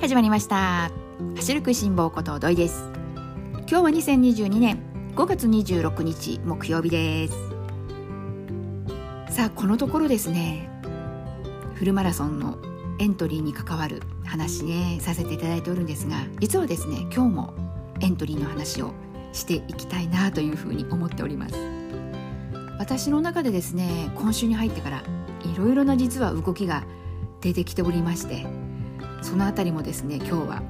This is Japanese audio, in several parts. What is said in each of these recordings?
始まりました。走る食いしん坊こと土井です。今日は2022年5月26日木曜日です。さあこのところですね。フルマラソンのエントリーに関わる話ねさせていただいておるんですが実はですね今日もエントリーの話をしていきたいなというふうに思っております。私の中でですね今週に入ってからいろいろな実は動きが出てきておりましてそのあたりもですね今日は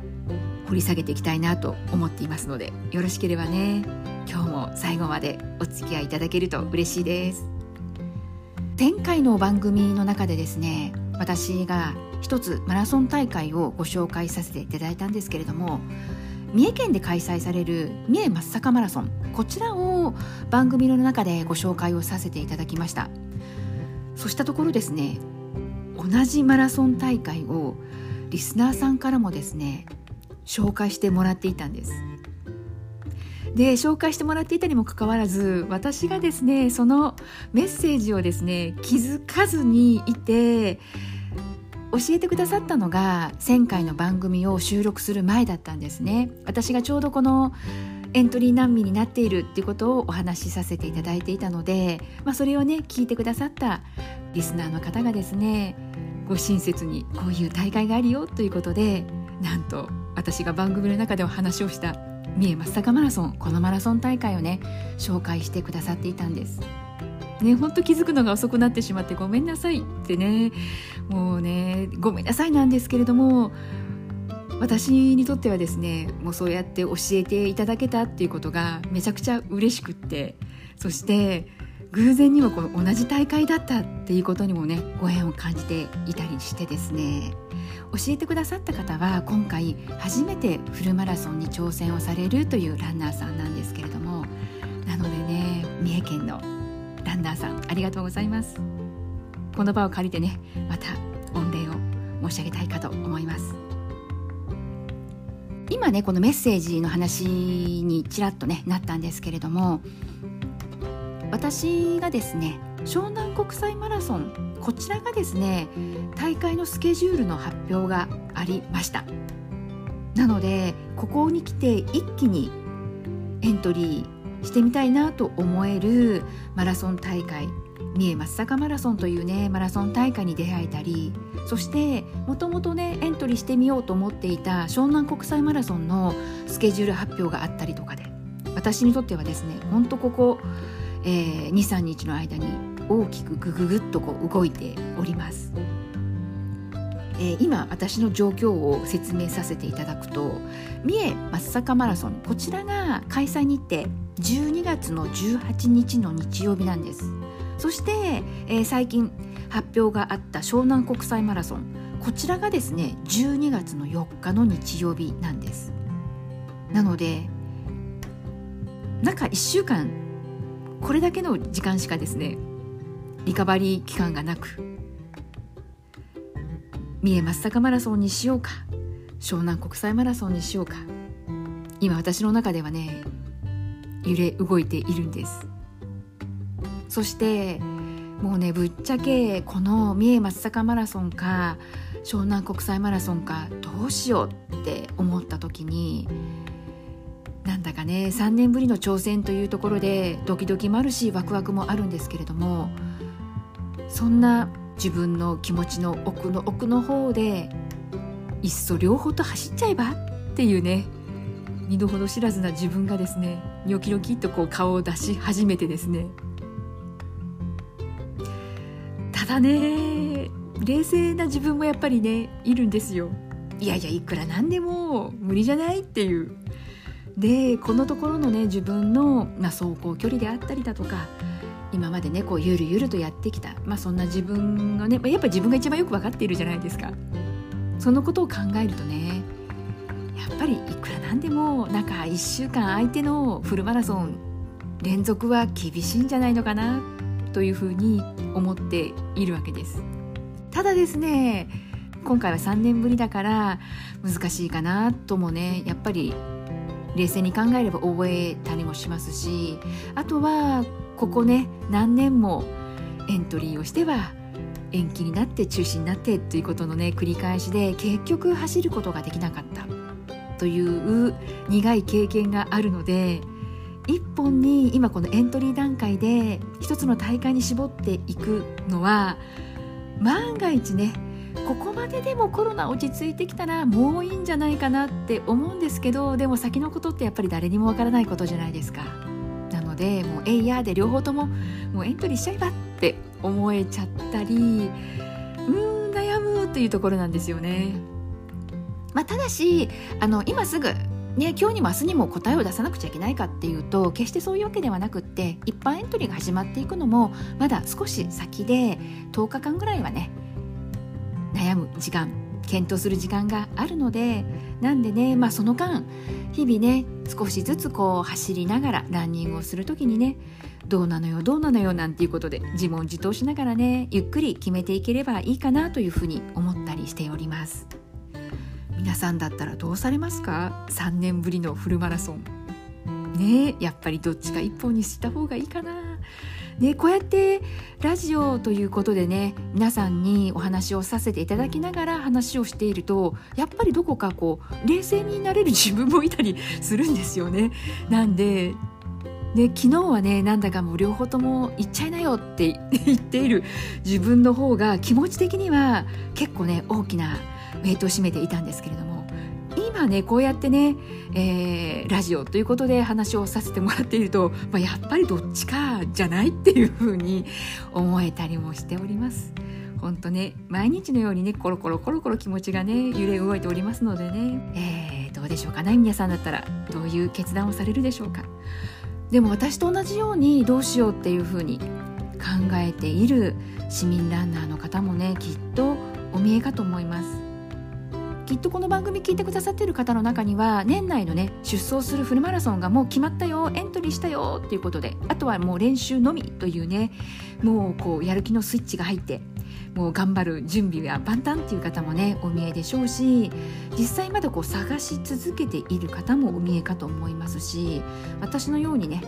掘り下げていきたいなと思っていますのでよろしければね今日も最後までお付き合いいただけると嬉しいです。前回の番組の中でですね私が一つマラソン大会をご紹介させていただいたんですけれども三重県で開催される三重松阪マラソンこちらを番組の中でご紹介をさせていただきました。そうしたところですね同じマラソン大会をリスナーさんからもですね紹介してもらっていたんです。で紹介してもらっていたにもかかわらず私がですねそのメッセージをですね気づかずにいて教えてくださったのが前回の番組を収録する前だったんですね。私がちょうどこのエントリー難民になっているっていうことをお話しさせていただいていたので、まあ、それをね聞いてくださったリスナーの方がですねご親切にこういう大会があるよということでなんと私が番組の中でお話をした三重松阪マラソンこのマラソン大会をね紹介してくださっていたんです。ね、ほんと気づくのが遅くなってしまってごめんなさいってねもうねごめんなさいなんですけれども私にとってはですねもうそうやって教えていただけたっていうことがめちゃくちゃ嬉しくってそして偶然にもこの同じ大会だったっていうことにもねご縁を感じていたりしてですね。教えてくださった方は今回初めてフルマラソンに挑戦をされるというランナーさんなんですけれどもなのでね三重県のランナーさんありがとうございます。この場を借りてねまた御礼を申し上げたいかと思います。今ねこのメッセージの話にちらっとねなったんですけれども私がですね湘南国際マラソンこちらがですね大会のスケジュールの発表がありました。なのでここに来て一気にエントリーしてみたいなと思えるマラソン大会三重松阪マラソンというねマラソン大会に出会えたりそしてもともとねエントリーしてみようと思っていた湘南国際マラソンのスケジュール発表があったりとかで私にとってはですねほんとここえー、23日の間に大きくグググッとこう動いております。えー、今私の状況を説明させていただくと三重松阪マラソンこちらが開催日程12月の18日の日曜日なんですそして、えー、最近発表があった湘南国際マラソンこちらがですね12月の4日の日曜日なんですなので中1週間これだけの時間しかですねリカバリー期間がなく三重松阪マラソンにしようか湘南国際マラソンにしようか今私の中ではね揺れ動いているんです。そしてもうねぶっちゃけこの三重松阪マラソンか湘南国際マラソンかどうしようって思った時になんだかね3年ぶりの挑戦というところでドキドキもあるしワクワクもあるんですけれどもそんな自分の気持ちの奥の奥の方でいっそ両方と走っちゃえばっていうね二度ほど知らずな自分がですねニョキニョキっとこう顔を出し始めてですね。ただね冷静な自分もやっぱりねいるんですよ。いやいやいくらなんでも無理じゃないっていう。でこのところのね自分の、まあ、走行距離であったりだとか今までねこうゆるゆるとやってきた、まあ、そんな自分がねやっぱ自分が一番よく分かっているじゃないですか。そのことを考えるとねやっぱりいくらなんでもなんか1週間相手のフルマラソン連続は厳しいんじゃないのかなというふうに思っているわけです。ただですね今回は3年ぶりだから難しいかなともねやっぱり冷静に考えれば覚えたりもしますしあとはここね何年もエントリーをしては延期になって中止になってということのね繰り返しで結局走ることができなかったという苦い経験があるので1本に今このエントリー段階で1つの大会に絞っていくのは万が一ねここまででもコロナ落ち着いてきたらもういいんじゃないかなって思うんですけどでも先のことってやっぱり誰にもわからないことじゃないですか。なのでもうえいやで両方とももうエントリーしちゃえばって思えちゃったりうーん悩むというところなんですよね。まあ、ただしあの今すぐね、今日にも明日にも答えを出さなくちゃいけないかっていうと決してそういうわけではなくって一般エントリーが始まっていくのもまだ少し先で10日間ぐらいはね悩む時間検討する時間があるのでなんでね、まあ、その間日々ね少しずつこう走りながらランニングをする時にねどうなのよどうなのよなんていうことで自問自答しながらねゆっくり決めていければいいかなというふうに思ったりしております。皆さんだったらどうされますか？3年ぶりのフルマラソン。ねやっぱりどっちか一本にした方がいいかな。ね、こうやってラジオということでね皆さんにお話をさせていただきながら話をしているとやっぱりどこかこう冷静になれる自分もいたりするんですよね。なんでね、昨日はねなんだかもう両方とも行っちゃいなよって言っている自分の方が気持ち的には結構ね大きなウェイトを占めていたんですけれども今ねこうやってね、えー、ラジオということで話をさせてもらっていると、まあ、やっぱりどっちかじゃないっていうふうに思えたりもしております。本当ね毎日のようにねコロコロコロコロ気持ちがね揺れ動いておりますのでね、えー、どうでしょうかね皆さんだったら。どういう決断をされるでしょうか。でも私と同じようにどうしようっていうふうに考えている市民ランナーの方もねきっとお見えかと思います。っとこの番組聞いてくださっている方の中には年内のね出走するフルマラソンがもう決まったよエントリーしたよっていうことであとはもう練習のみというねもうこうやる気のスイッチが入ってもう頑張る準備や万端っていう方もねお見えでしょうし実際まだこう探し続けている方もお見えかと思いますし私のようにね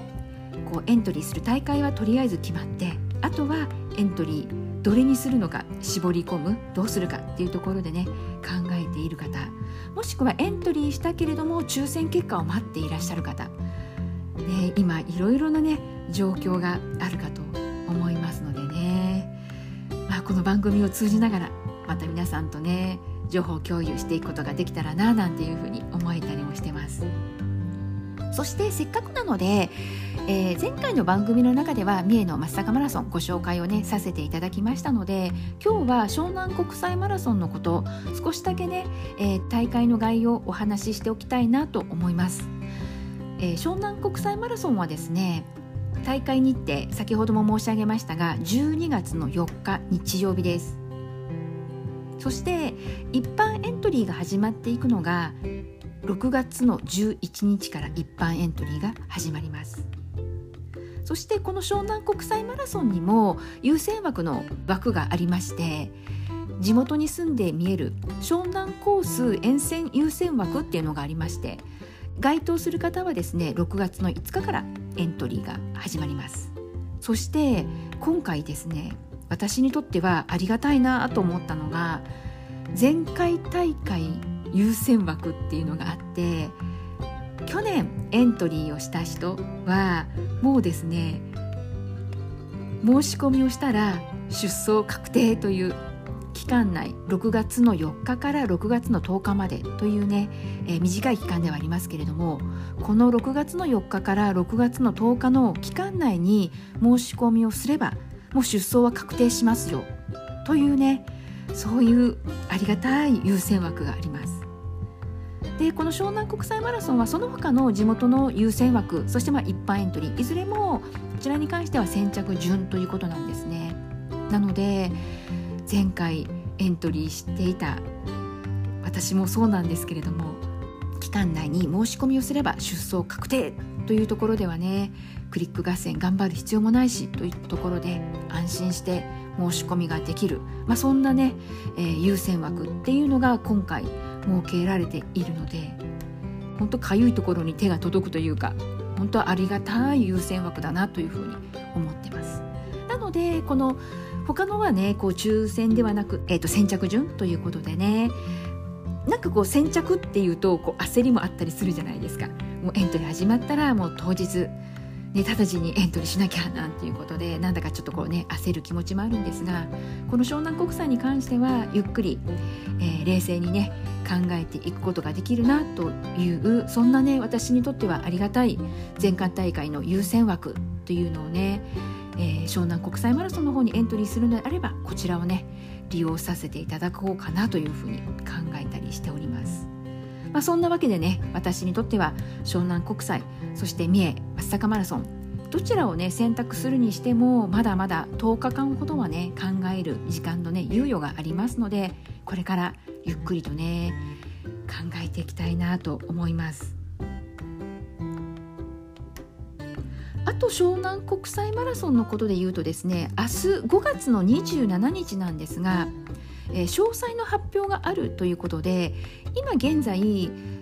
こうエントリーする大会はとりあえず決まってあとはエントリーどれにするのか絞り込むどうするかっていうところでね考えている方もしくはエントリーしたけれども抽選結果を待っていらっしゃる方、ね、今いろいろなね状況があるかと思いますのでね、まあ、この番組を通じながらまた皆さんとね情報共有していくことができたらななんていうふうに思えたりもしてます。そしてせっかくなのでえー、前回の番組の中では三重の松阪マラソンご紹介をねさせていただきましたので今日は湘南国際マラソンのこと少しだけね、えー、大会の概要をお話ししておきたいなと思います、えー、湘南国際マラソンはですね大会日程先ほども申し上げましたが12月の4日日曜日です。そして一般エントリーが始まっていくのが6月の11日から一般エントリーが始まります。そしてこの湘南国際マラソンにも優先枠の枠がありまして地元に住んで見える湘南コース沿線優先枠っていうのがありまして該当する方はですね6月の5日からエントリーが始まります。そして今回ですね私にとってはありがたいなと思ったのが前回大会優先枠っていうのがあって去年エントリーをした人はもうですね申し込みをしたら出走確定という期間内6月の4日から6月の10日までというね、えー、短い期間ではありますけれどもこの6月の4日から6月の10日の期間内に申し込みをすればもう出走は確定しますよというねそういうありがたい優先枠があります。でこの湘南国際マラソンはその他の地元の優先枠そしてまあ一般エントリーいずれもこちらに関しては先着順ということなんですね。なので前回エントリーしていた私もそうなんですけれども期間内に申し込みをすれば出走確定というところではねクリック合戦頑張る必要もないしというところで安心して申し込みができる、まあ、そんなね、えー、優先枠っていうのが今回設けられているので本当かゆいところに手が届くというか本当ありがたい優先枠だなというふうに思ってます。なのでこの他のはねこう抽選ではなく、えー、と先着順ということでねなんかこう先着っていうとこう焦りもあったりするじゃないですかもうエントリー始まったらもう当日ね、直ちにエントリーしなきゃなんていうことでなんだかちょっとこうね焦る気持ちもあるんですがこの湘南国際に関してはゆっくり、えー、冷静にね考えていくことができるなというそんなね私にとってはありがたい全館大会の優先枠というのをね、えー、湘南国際マラソンの方にエントリーするのであればこちらをね利用させていただこうかなというふうに考えたりしております。まあ、そんなわけでね私にとっては湘南国際そして三重松阪マラソンどちらをね選択するにしてもまだまだ10日間ほどはね考える時間のね猶予がありますのでこれからゆっくりとね考えていきたいなと思います。あと湘南国際マラソンのことで言うとですね明日5月の27日なんですがえー、詳細の発表があるということで今現在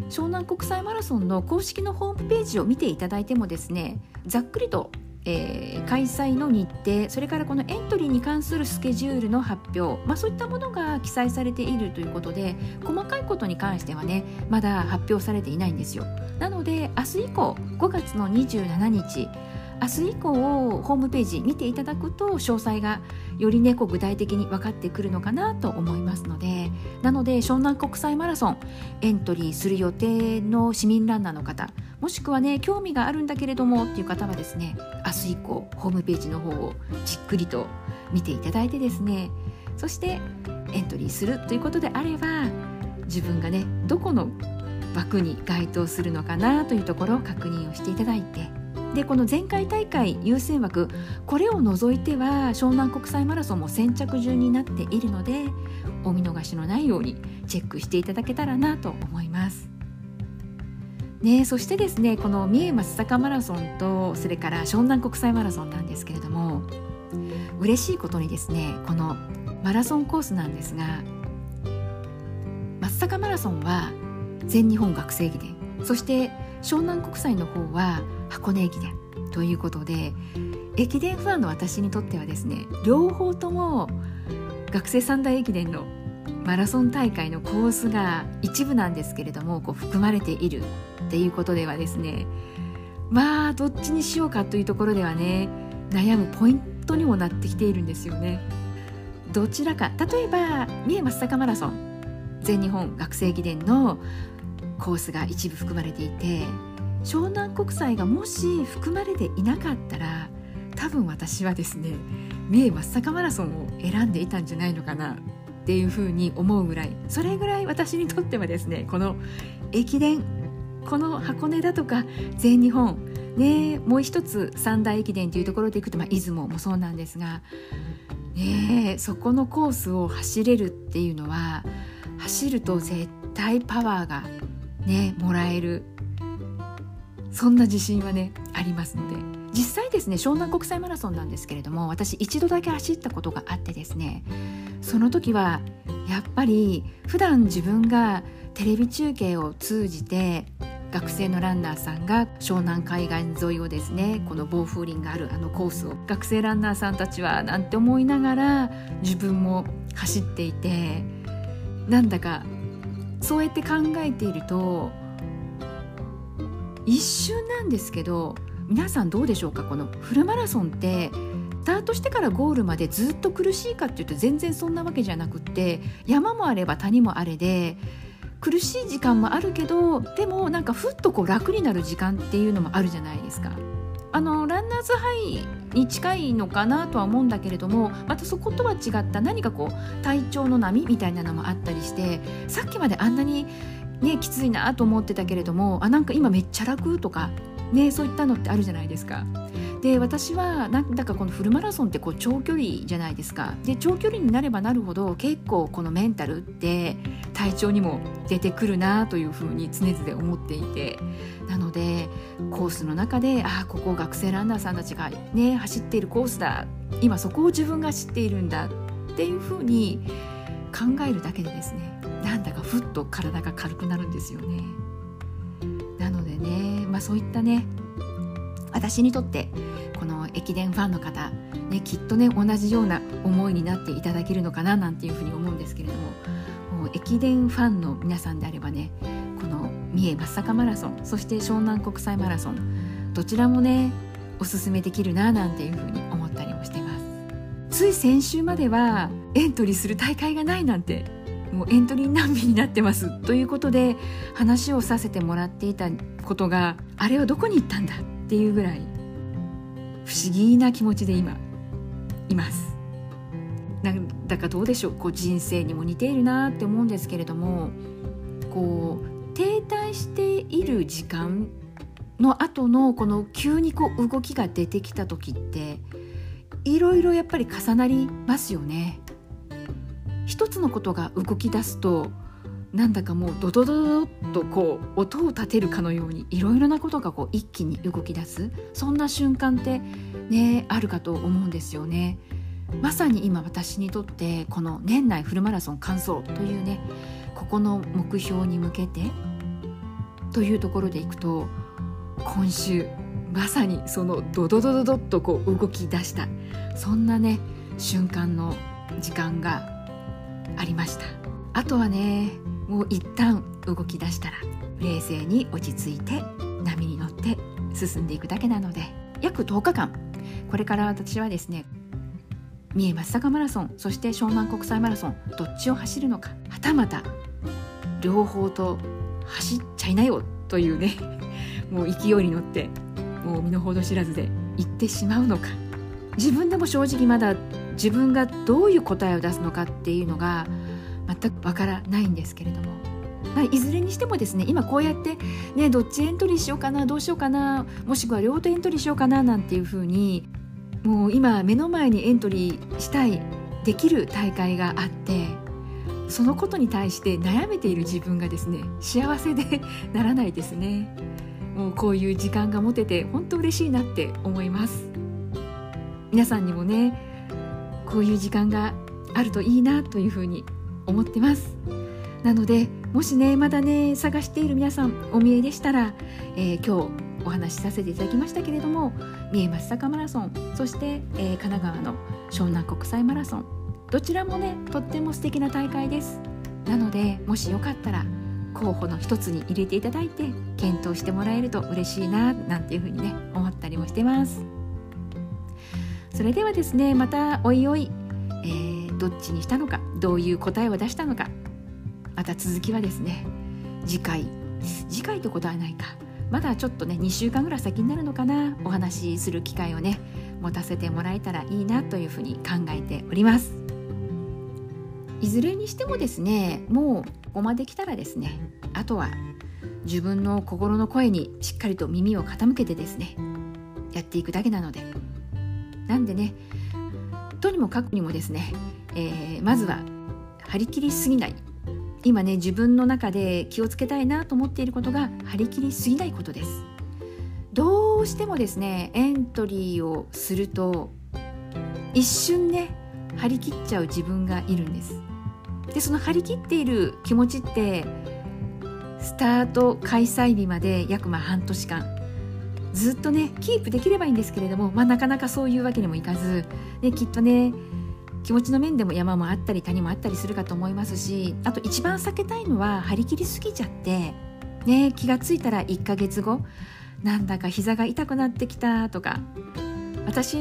湘南国際マラソンの公式のホームページを見ていただいてもですねざっくりとえー、開催の日程それからこのエントリーに関するスケジュールの発表、まあ、そういったものが記載されているということで細かいことに関してはねまだ発表されていないんですよ。なので明日以降5月の27日明日以降ホームページ見ていただくと詳細がよりねこう具体的に分かってくるのかなと思いますのでなので湘南国際マラソンエントリーする予定の市民ランナーの方もしくはね興味があるんだけれどもっていう方はですね明日以降ホームページの方をじっくりと見ていただいてですねそしてエントリーするということであれば自分がねどこの枠に該当するのかなというところを確認をしていただいてでこの前回大会優先枠これを除いては湘南国際マラソンも先着順になっているのでお見逃しのないようにチェックしていただけたらなと思います。ね、そしてですねこの三重松阪マラソンとそれから湘南国際マラソンなんですけれども嬉しいことにですねこのマラソンコースなんですが松阪マラソンは全日本学生駅伝そして湘南国際の方は箱根駅伝ということで駅伝ファンの私にとってはですね両方とも学生三大駅伝のマラソン大会のコースが一部なんですけれどもこう含まれているっていうことではですねまあどっちにしようかというところではね悩むポイントにもなってきているんですよね。どちらか例えば三重松阪マラソン全日本学生駅伝のコースが一部含まれていて湘南国際がもし含まれていなかったら多分私はですね三重松阪マラソンを選んでいたんじゃないのかなっていうふうに思うぐらいそれぐらい私にとってはですねこの駅伝この箱根だとか全日本ねもう一つ三大駅伝というところでいくと、まあ、出雲もそうなんですが、ね、そこのコースを走れるっていうのは走ると絶対パワーがねもらえるそんな自信はねありますので。実際ですね湘南国際マラソンなんですけれども私一度だけ走ったことがあってですねその時はやっぱり普段自分がテレビ中継を通じて学生のランナーさんが湘南海岸沿いをですねこの暴風林があるあのコースを学生ランナーさんたちはなんて思いながら自分も走っていてなんだかそうやって考えていると一瞬なんですけど皆さんどうでしょうか？このフルマラソンってスタートしてからゴールまでずっと苦しいかっていうと全然そんなわけじゃなくって山もあれば谷もあれで苦しい時間もあるけどでもなんかふっとこう楽になる時間っていうのもあるじゃないですか。あのランナーズハイに近いのかなとは思うんだけれどもまたそことは違った何かこう体調の波みたいなのもあったりしてさっきまであんなにねきついなと思ってたけれどもあなんか今めっちゃ楽とかねそういったのってあるじゃないですか。で私はなんだかこのフルマラソンってこう長距離じゃないですか。で長距離になればなるほど結構このメンタルって体調にも出てくるなというふうに常々思っていて。なのでコースの中でああここ学生ランナーさんたちがね走っているコースだ。今そこを自分が知っているんだっていうふうに考えるだけでですねなんだかふっと体が軽くなるんですよね。なのでね、まあ、そういったね私にとってこの駅伝ファンの方、ね、きっとね同じような思いになっていただけるのかななんていうふうに思うんですけれどももう駅伝ファンの皆さんであればねこの三重松阪マラソンそして湘南国際マラソンどちらもねおすすめできるななんていうふうに思ったりもしてますつい先週まではエントリーする大会がないなんてもうエントリー難民になってますということで話をさせてもらっていたことがあれはどこに行ったんだっていうぐらい不思議な気持ちで今いますなんだかどうでしょうこう人生にも似ているなって思うんですけれどもこう停滞している時間の後のこの急にこう動きが出てきた時っていろいろやっぱり重なりますよね。一つのことが動き出すとなんだかもうドドドドッとこう音を立てるかのようにいろいろなことがこう一気に動き出すそんな瞬間ってねあるかと思うんですよね。まさに今私にとってこの年内フルマラソン完走というねここの目標に向けてというところでいくと今週まさにそのドドドドドッとこう動き出したそんなね瞬間の時間がありました。あとはねもう一旦動き出したら冷静に落ち着いて波に乗って進んでいくだけなので約10日間。これから私はですね三重松阪マラソンそして湘南国際マラソンどっちを走るのかはたまた両方と走っちゃいなよというね もう勢いに乗ってもう身の程知らずで行ってしまうのか。自分でも正直まだ自分がどういう答えを出すのかっていうのが全くわからないんですけれども、まあ、いずれにしてもですね今こうやって、ね、どっちエントリーしようかなどうしようかなもしくは両手エントリーしようかななんていうふうにもう今目の前にエントリーしたいできる大会があってそのことに対して悩めている自分がですね幸せでならないですね。もうこういう時間が持てて本当嬉しいなって思います。皆さんにもねこういう時間があるといいなというふうに思ってます。なのでもしねまだね探している皆さんお見えでしたら、えー、今日お話しさせていただきましたけれども三重松阪マラソンそして、えー、神奈川の湘南国際マラソンどちらもねとっても素敵な大会です。なのでもしよかったら候補の一つに入れていただいて検討してもらえると嬉しいななんていうふうにね思ったりもしてます。それではですねまたおいおい、えー、どっちにしたのかどういう答えを出したのかまた続きはですね次回次回とことはないかまだちょっとね2週間ぐらい先になるのかなお話しする機会をね持たせてもらえたらいいなというふうに考えております。いずれにしてもですねもうここまで来たらですねあとは自分の心の声にしっかりと耳を傾けてですねやっていくだけなのでなんでねとにもかくにもですね、えー、まずは張り切りすぎない。今ね自分の中で気をつけたいなと思っていることが張り切りすぎないことです。どうしてもですねエントリーをすると一瞬ね張り切っちゃう自分がいるんです。でその張り切っている気持ちってスタート開催日まで約ま半年間ずっとねキープできればいいんですけれども、まあ、なかなかそういうわけにもいかず、ね、きっとね気持ちの面でも山もあったり谷もあったりするかと思いますしあと一番避けたいのは張り切りすぎちゃって、ね、気が付いたら1ヶ月後なんだか膝が痛くなってきたとか私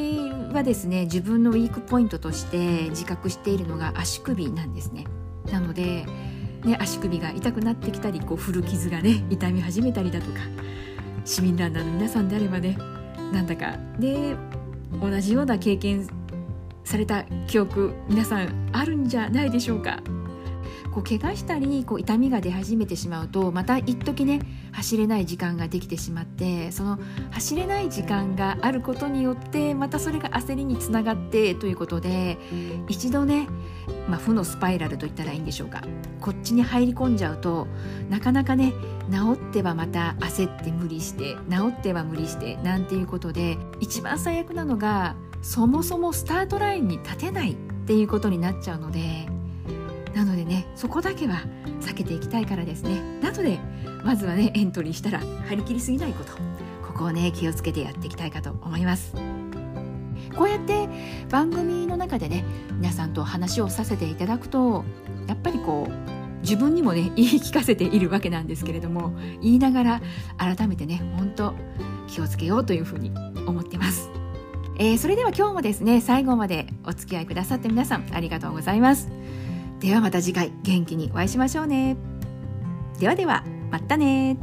はですね自分のウィークポイントとして自覚しているのが足首なんですね。なので、ね、足首が痛くなってきたりこう古傷がね痛み始めたりだとか市民ランナーの皆さんであればねなんだかで同じような経験された記憶皆さんあるんじゃないでしょうか。こう怪我したりこう痛みが出始めてしまうとまた一時ね走れない時間ができてしまってその走れない時間があることによってまたそれが焦りにつながってということで一度ね、まあ、負のスパイラルといったらいいんでしょうか。こっちに入り込んじゃうとなかなかね治ってはまた焦って無理して治っては無理してなんていうことで一番最悪なのがそもそもスタートラインに立てないっていうことになっちゃうのでなのでねそこだけは避けていきたいからですね。なのでまずはねエントリーしたら張り切りすぎないこと。ここをね気をつけてやっていきたいかと思います。こうやって番組の中でね皆さんと話をさせていただくとやっぱりこう自分にもね言い聞かせているわけなんですけれども言いながら改めてね本当気をつけようというふうに思ってます、えー、それでは今日もですね最後までお付き合いくださって皆さんありがとうございます。ではまた次回元気にお会いしましょうね。ではではまたね